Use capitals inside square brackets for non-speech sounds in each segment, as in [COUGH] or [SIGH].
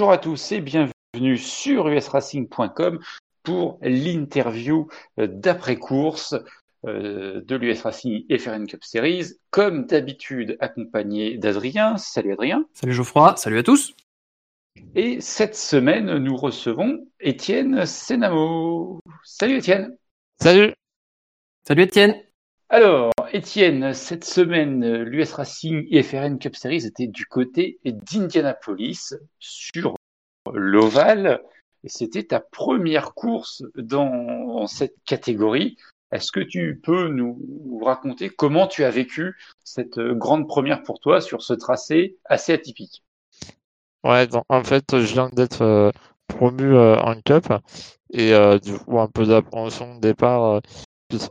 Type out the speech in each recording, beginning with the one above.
Bonjour à tous et bienvenue sur usracing.com pour l'interview euh, d'après-course euh, de l'US Racing FRN Cup Series, comme d'habitude accompagné d'Adrien. Salut Adrien. Salut Geoffroy, salut à tous. Et cette semaine, nous recevons Étienne Senamo. Salut Étienne. Salut. Salut Étienne. Alors, Étienne, cette semaine, l'US Racing IFRN Cup Series était du côté d'Indianapolis sur l'Oval. C'était ta première course dans cette catégorie. Est-ce que tu peux nous raconter comment tu as vécu cette grande première pour toi sur ce tracé assez atypique? Ouais, en fait, je viens d'être euh, promu euh, en Cup et euh, du coup, un peu d'appréhension de départ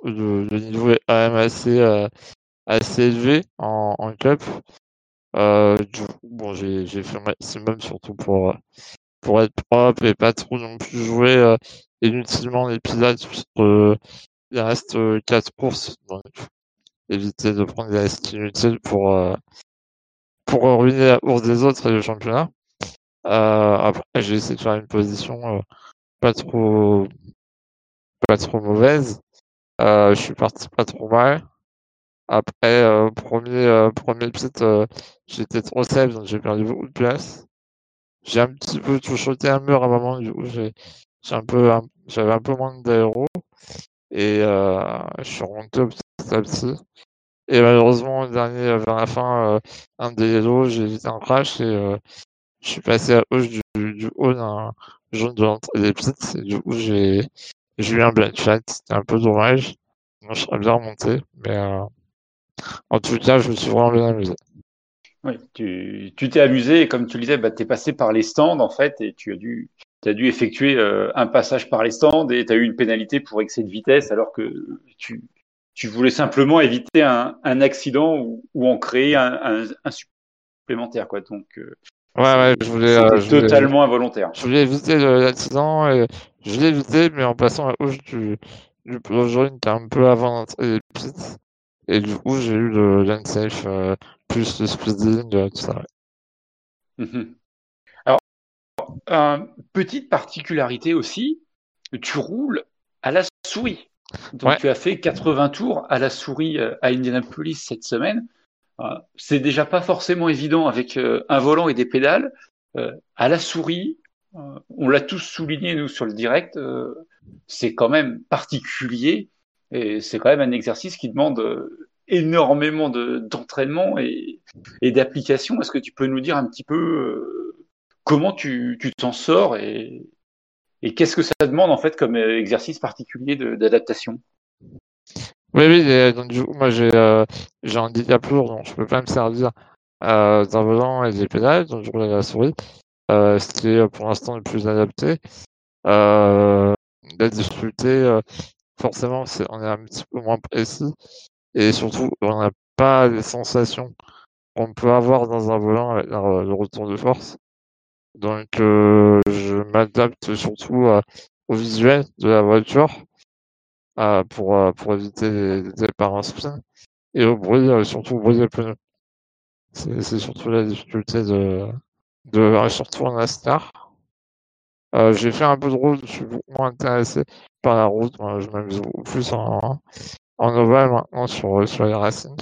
le, niveau est quand euh, assez élevé en, en cup. Euh, bon, j'ai, j'ai fait maximum surtout pour, pour être propre et pas trop non plus jouer euh, inutilement l'épisode puisque il reste euh, quatre courses. Donc, éviter de prendre des risques inutiles pour, euh, pour ruiner la course des autres et le championnat. Euh, après, j'ai essayé de faire une position pas trop pas trop mauvaise. Euh, je suis parti pas trop mal. Après, euh, premier, euh, premier pit, j'étais trop safe, donc j'ai perdu beaucoup de place. J'ai un petit peu touché un mur à un moment, du coup, j'ai un peu, j'avais un peu moins d'aéro. Et je suis remonté petit à petit. Et malheureusement, dernier, vers la fin, un des hello, j'ai évité un crash et je suis passé à gauche du, du haut d'un jaune de l'entrée des pits. Et du coup, j'ai j'ai eu un black chat, c'était un peu dommage. Moi, je serais bien remonté, mais euh, en tout cas, je me suis vraiment bien amusé. Oui, tu t'es amusé et comme tu le disais, bah, tu es passé par les stands en fait et tu as dû, effectuer euh, un passage par les stands et tu as eu une pénalité pour excès de vitesse alors que tu, voulais simplement éviter un, accident ou, en créer un supplémentaire. Quoi. Donc, euh, Ouais, ouais, je voulais. Euh, totalement involontaire. Je voulais éviter l'accident et je l'ai évité, mais en passant à gauche du, du jaune qui est un peu avant les pits. Et du coup, j'ai eu le lane safe euh, plus le speeding, euh, tout ça. Mhm. Alors, euh, petite particularité aussi, tu roules à la souris. Donc, ouais. tu as fait 80 tours à la souris à Indianapolis cette semaine. C'est déjà pas forcément évident avec un volant et des pédales. à la souris, on l'a tous souligné nous sur le direct, c'est quand même particulier et c'est quand même un exercice qui demande énormément d'entraînement et, et d'application. Est-ce que tu peux nous dire un petit peu comment tu t'en sors et, et qu'est-ce que ça demande en fait comme exercice particulier d'adaptation? Oui, oui, donc du coup, moi j'ai euh, j'ai un handicap lourd, donc je peux pas me servir euh, d'un volant et des pédales, donc je roule à la souris, euh, ce qui est pour l'instant le plus adapté. Euh, la difficulté, forcément, c'est on est un petit peu moins précis, et surtout, on n'a pas les sensations qu'on peut avoir dans un volant avec le retour de force. Donc, je m'adapte surtout au visuel de la voiture euh, pour, euh, pour éviter en spin et au bruit, euh, surtout au bruit des pneus. C'est surtout la difficulté de, de surtout en Astar. Euh, j'ai fait un peu de route, je suis beaucoup moins intéressé par la route, moi, je m'amuse beaucoup plus en, en maintenant sur, sur les racing.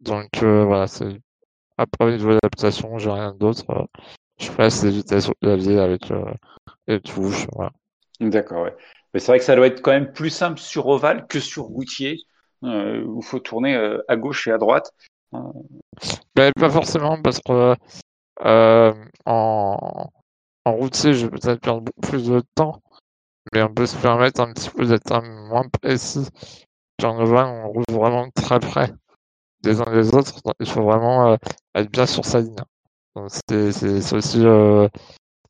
Donc euh, voilà, c'est après une adaptation, j'ai rien d'autre. je passe les vitesses au clavier avec les touches. D'accord, ouais. Mais c'est vrai que ça doit être quand même plus simple sur ovale que sur routier, euh, où il faut tourner euh, à gauche et à droite. Ben, pas forcément, parce que euh, en, en routier, je vais peut-être perdre beaucoup plus de temps, mais on peut se permettre un petit peu d'être moins précis. En ovale, on roule vraiment très près des uns des autres, il faut vraiment être bien sur sa ligne. C'est aussi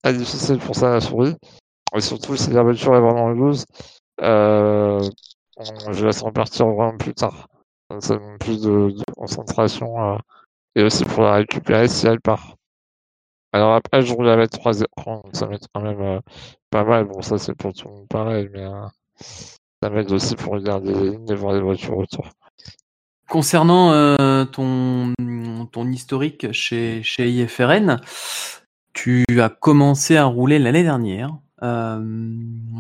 très difficile pour ça la souris. Et surtout, si la voiture est vraiment loose, euh, je laisse repartir vraiment plus tard. Ça donne plus de, concentration euh, et aussi pour la récupérer si elle part. Alors après, je roule avec trois écrans, donc ça m'aide quand même euh, pas mal. Bon, ça c'est pour tout le monde pareil, mais ça m'aide aussi pour regarder les lignes et voir les voitures autour. Concernant ton, ton historique chez, chez IFRN, tu as commencé à rouler l'année dernière. Euh,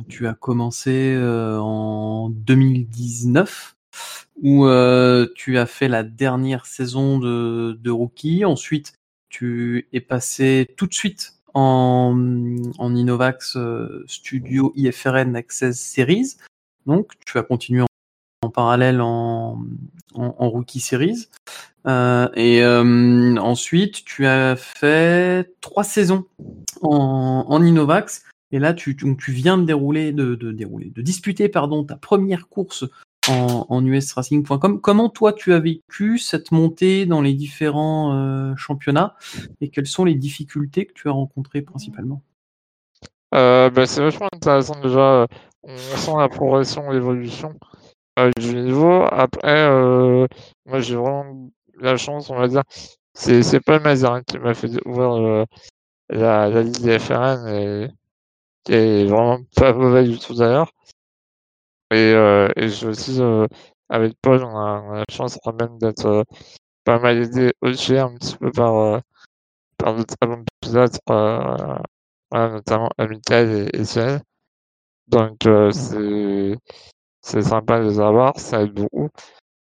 tu as commencé euh, en 2019 où euh, tu as fait la dernière saison de, de rookie. Ensuite, tu es passé tout de suite en, en Innovax euh, Studio IFRN Access Series. Donc, tu as continué en, parallèle en, en, Rookie Series. Euh, et ensuite, tu as fait trois saisons en Innovax. Et là, tu, viens de dérouler, de, disputer, ta première course en, en usracing.com. Comment toi tu as vécu cette montée dans les différents euh, championnats et quelles sont les difficultés que tu as rencontrées principalement? Euh, bah, C'est vachement intéressant déjà. On sent la progression, l'évolution euh, du niveau. Après, euh, moi j'ai vraiment la chance, on va dire. C'est, c'est pas Mazarin qui m'a fait découvrir euh, la, la Ligue FRN et qui est vraiment pas mauvais du tout d'ailleurs. Et, euh, et je aussi, euh, avec Paul, on a, la chance quand même d'être euh, pas mal aidé aussi un petit peu par, euh, par d'autres pilotes, euh, voilà, notamment Amical et, et. Donc euh, c'est c'est sympa de les avoir, ça aide beaucoup.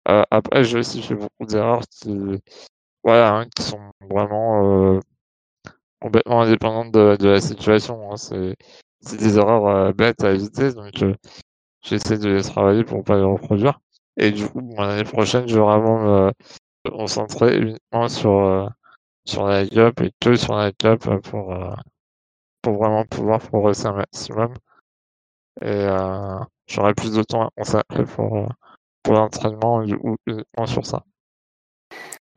Après, j'ai aussi fait beaucoup d'erreurs qui, voilà, hein, qui sont vraiment complètement indépendantes de, la situation. Hein. C'est des erreurs euh, bêtes à éviter, donc euh, j'essaie de les travailler pour pas les reproduire. Et du coup, l'année prochaine, je vais vraiment me concentrer uniquement sur, euh, sur la cup et que sur la cup pour, pour vraiment pouvoir progresser un maximum. Et j'aurai plus de temps à consacrer pour, pour l'entraînement ou uniquement sur ça.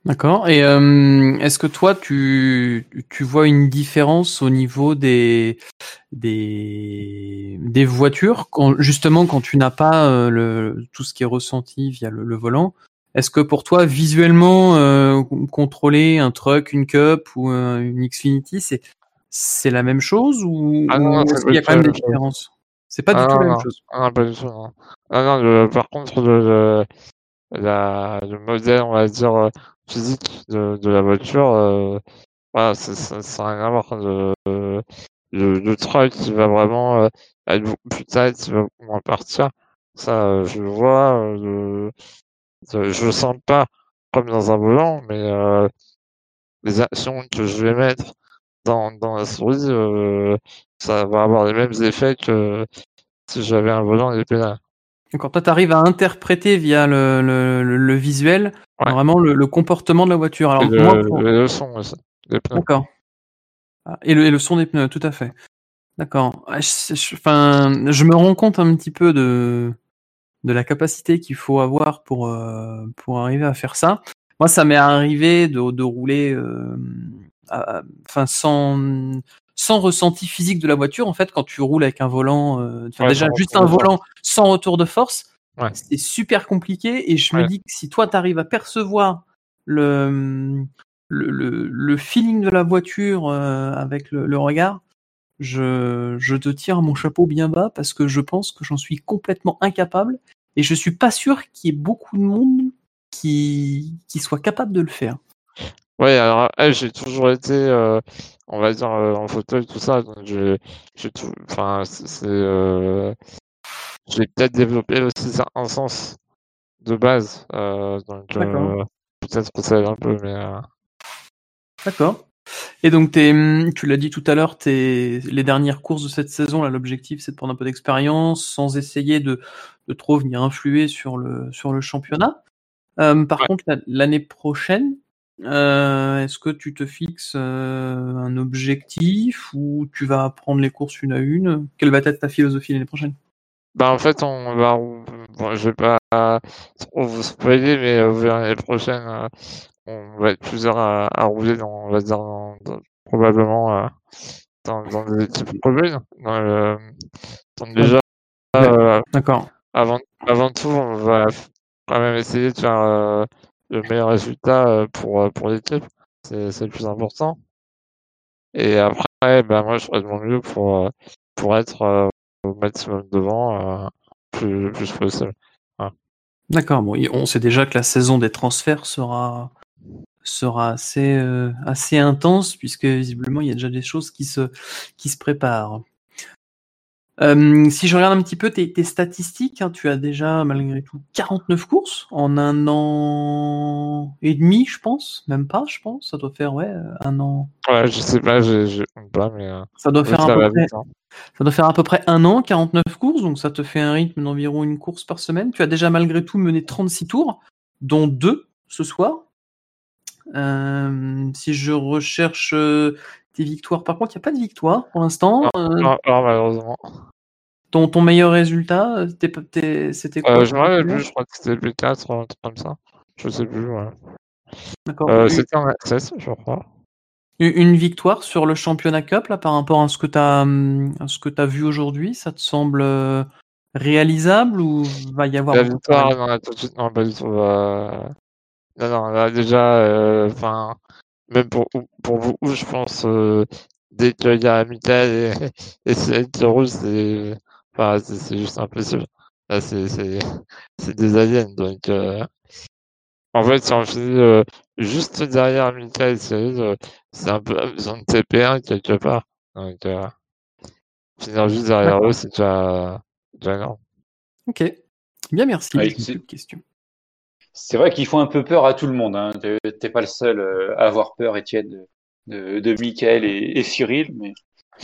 D'accord. Et euh, est-ce que toi, tu, tu vois une différence au niveau des, des, des voitures, quand, justement quand tu n'as pas euh, le, tout ce qui est ressenti via le, le volant? Est-ce que pour toi, visuellement, euh, contrôler un truck, une cup ou euh, une Xfinity, c'est c'est la même chose ou, ah non, ou est-ce qu'il y a quand même des différences C'est pas ah du non, tout la même chose. Ah non, pas du tout. Non. Ah non, le, par contre, le, le, la, le modèle, on va dire, physique de, de la voiture, euh, voilà, ça, ça, ça n'a rien à voir. Le, le, le truck, il va vraiment euh, être beaucoup plus tight, il va moins partir. Ça, euh, je le vois, euh, je, je le sens pas comme dans un volant, mais euh, les actions que je vais mettre dans, dans la souris, euh, ça va avoir les mêmes effets que si j'avais un volant des pédales. D'accord, toi tu arrives à interpréter via le, le, visuel Ouais. vraiment le, le, comportement de la voiture. Alors le, moi, pour... le son aussi, des pneus. D'accord. Et le, et le son des pneus, tout à fait. D'accord. Ah, Enfin, je me rends compte un petit peu de de la capacité qu'il faut avoir pour euh, pour arriver à faire ça. Moi, ça m'est arrivé de, de rouler, euh, à- enfin sans sans ressenti physique de la voiture. En fait, quand tu roules avec un volant, euh, Ouais, déjà juste un volant sans retour de force, Ouais. c'est super compliqué. Et je me dis que si toi, tu arrives à percevoir le le, le, le feeling de la voiture euh, avec le, le regard, je, je te tire mon chapeau bien bas parce que je pense que j'en suis complètement incapable et je suis pas sûr qu'il y ait beaucoup de monde qui, qui soit capable de le faire. Ouais, alors eh, j'ai toujours été, euh, on va dire, euh, en fauteuil, tout ça, donc j'ai, enfin, c'est, euh, j'ai peut-être développé aussi un sens de base, donc D'accord. peut-être que ça aide un peu, mais D'accord. Et donc, t'es, hum, tu l'as dit tout à l'heure, t'es, les dernières courses de cette saison, là, l'objectif, c'est de prendre un peu d'expérience sans essayer de, de trop venir influer sur le, sur le championnat. Par Ouais. contre, la- l'année prochaine, euh, est-ce que tu te fixes euh, un objectif ou tu vas prendre les courses une à une? Quelle va être ta philosophie l'année prochaine? Bah en fait on va, bon, je vais pas trop vous spoiler, mais euh, l'année prochaine, on va être plusieurs à, à rouler dans, on va dire, dans, dans- probablement dans, dans des équipes communes, dans le, déjà. Ouais. D'accord. avant, avant tout, on va quand même essayer de faire le meilleur résultat euh, pour, euh, pour l'équipe. C'est, le plus important. Et après, ben, moi, je ferai de mon mieux pour, euh, pour être au maximum devant plus, plus possible. D'accord. Bon, on sait déjà que la saison des transferts sera sera assez, assez intense puisque visiblement il y a déjà des choses qui se, qui se préparent. Euh, si je regarde un petit peu tes, tes statistiques, hein, tu as déjà malgré tout 49 courses en un an et demi, je pense, même pas, je pense. Ça doit faire ouais un an. Ouais, je sais pas, je, je pas, mais euh, Ça doit faire ça à peu près. vite. hein. Ça doit faire à peu près un an, 49 courses, donc ça te fait un rythme d'environ une course par semaine. Tu as déjà malgré tout mené 36 tours, dont deux ce soir. Euh, si je recherche euh, tes victoires, par contre, il n'y a pas de victoire pour l'instant. Non, Euh, Non, malheureusement. ton, ton meilleur résultat, euh, c'était quoi Euh, je me rappelle plus, je crois que c'était P4 ou un truc comme ça. Je sais plus, ouais. D'accord. Euh, c'était en access, je crois. Une victoire sur le championnat cup là par rapport à ce que tu as à ce que tu vu aujourd'hui, ça te semble réalisable ou va y avoir La victoire, non, tout de suite, non, pas du tout. euh, Non, non, là, déjà, enfin, même pour, pour vous, je pense, euh, dès qu'il y a Amical et, [LAUGHS] et c'est, enfin, juste impossible. Là, c'est, c'est, [LAUGHS] c'est des aliens, donc, euh, en fait, si on finit euh, juste derrière Amical et Cyril, c'est un peu la besoin de TP1 quelque part. Donc, euh, finir juste derrière eux, c'est déjà, déjà énorme. Ok. Bien, merci. Ouais, J'ai c'est- plus de questions. C'est vrai qu'ils font un peu peur à tout le monde. Hein. T'es- pas le seul euh, à avoir peur, Étienne, de, de, de Michael et, et Cyril. Mais,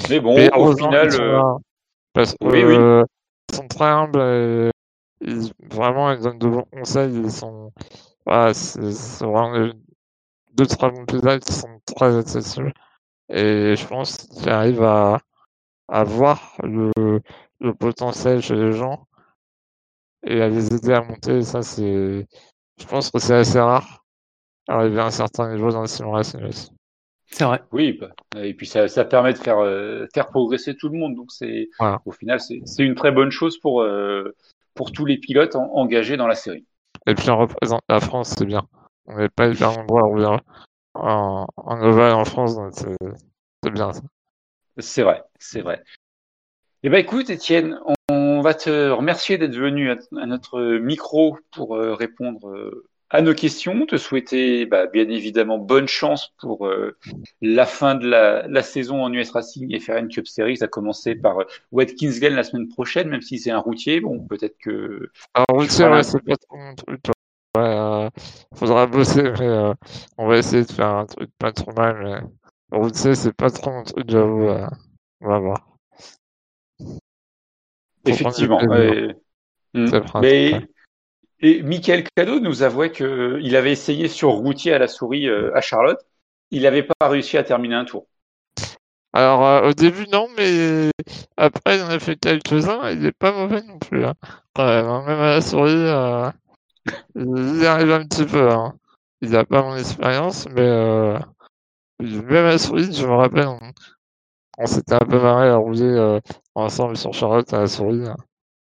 mais bon, Mais au final, euh, parce que, oui, oui. euh, ils sont très humbles et ils- vraiment ils donnent de bons conseils. Ils sont, voilà, c'est vraiment deux très bons pilotes qui sont très accessibles et je pense qu'ils arrivent à, à voir le, le potentiel chez les gens et à les aider à monter. Et ça, c'est, je pense que c'est assez rare arriver à un certain niveau dans la simulation aussi. C'est vrai. oui. bah, et puis ça, ça permet de faire, euh, faire progresser tout le monde. Donc c'est, Voilà. au final, c'est une très bonne chose pour, euh, pour tous les pilotes en- engagés dans la série. Et puis on représente la France, c'est bien. On n'est pas hyper nombreux à rouler en, en ovale en France, donc c'est bien ça. C'est vrai, c'est vrai. Eh ben écoute, Étienne, on, on va te remercier d'être venu à, à notre micro pour euh, répondre euh, à nos questions, te souhaiter bah, bien évidemment bonne chance pour euh, la fin de la, la saison en US Racing et faire une Cup Series, à commencer par euh, Watkins Glen la semaine prochaine, même si c'est un routier, bon peut-être que Alors Tu routier, feras ouais, c'est pas trop mon truc. Ouais, euh, faudra bosser, mais on va essayer de faire un truc pas trop mal, mais routier, c'est pas trop mon truc, j'avoue. on va voir. Effectivement. euh, hmm. Mais et Michael Cado nous avouait que il avait essayé sur routier à la souris euh, à Charlotte, il n'avait pas réussi à terminer un tour. Alors, euh, au début, non, mais après, il en a fait quelques-uns, il est pas mauvais non plus. Hein. Quand même, hein, Même à la souris, euh, il y arrive un petit peu. Hein. Il n'a pas mon expérience, mais euh, même à la souris, je me rappelle, on, on s'était un peu marré à rouler euh, ensemble sur Charlotte à la souris. hein.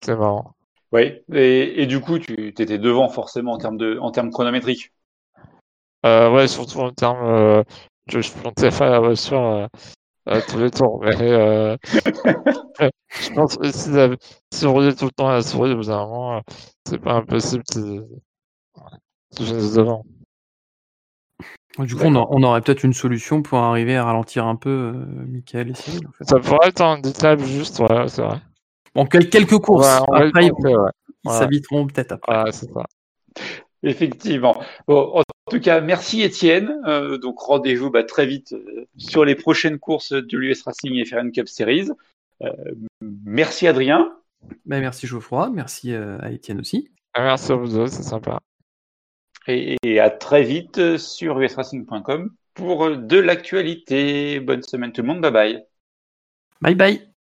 C'est marrant. Oui, et, et du coup, tu étais devant forcément en termes de, en termes chronométriques. Euh, ouais, surtout en termes euh, que je plantais pas la voiture euh, à tous les tours. Mais euh, [LAUGHS] je pense que si, la- si on roulait tout le temps à la souris, euh, c'est pas impossible qu'ils finissent devant. Du coup, on, a- on aurait peut-être une solution pour arriver à ralentir un peu euh, Michael. En fait. Ça pourrait être un handicap juste, ouais, c'est vrai. Bon, quel- quelques courses. Ouais, après, ils, ouais. s'habiteront peut-être après. Ouais, c'est ça. Effectivement. Bon, en tout cas, merci Étienne. Euh, donc rendez-vous bah, très vite euh, sur les prochaines courses de l'US Racing et FRN Cup Series. Euh, merci Adrien. Ben, merci Geoffroy, merci à Étienne aussi. Ah, Merci à vous deux, c'est sympa. Et, à très vite sur usracing.com pour de l'actualité. Bonne semaine tout le monde. Bye bye. Bye bye.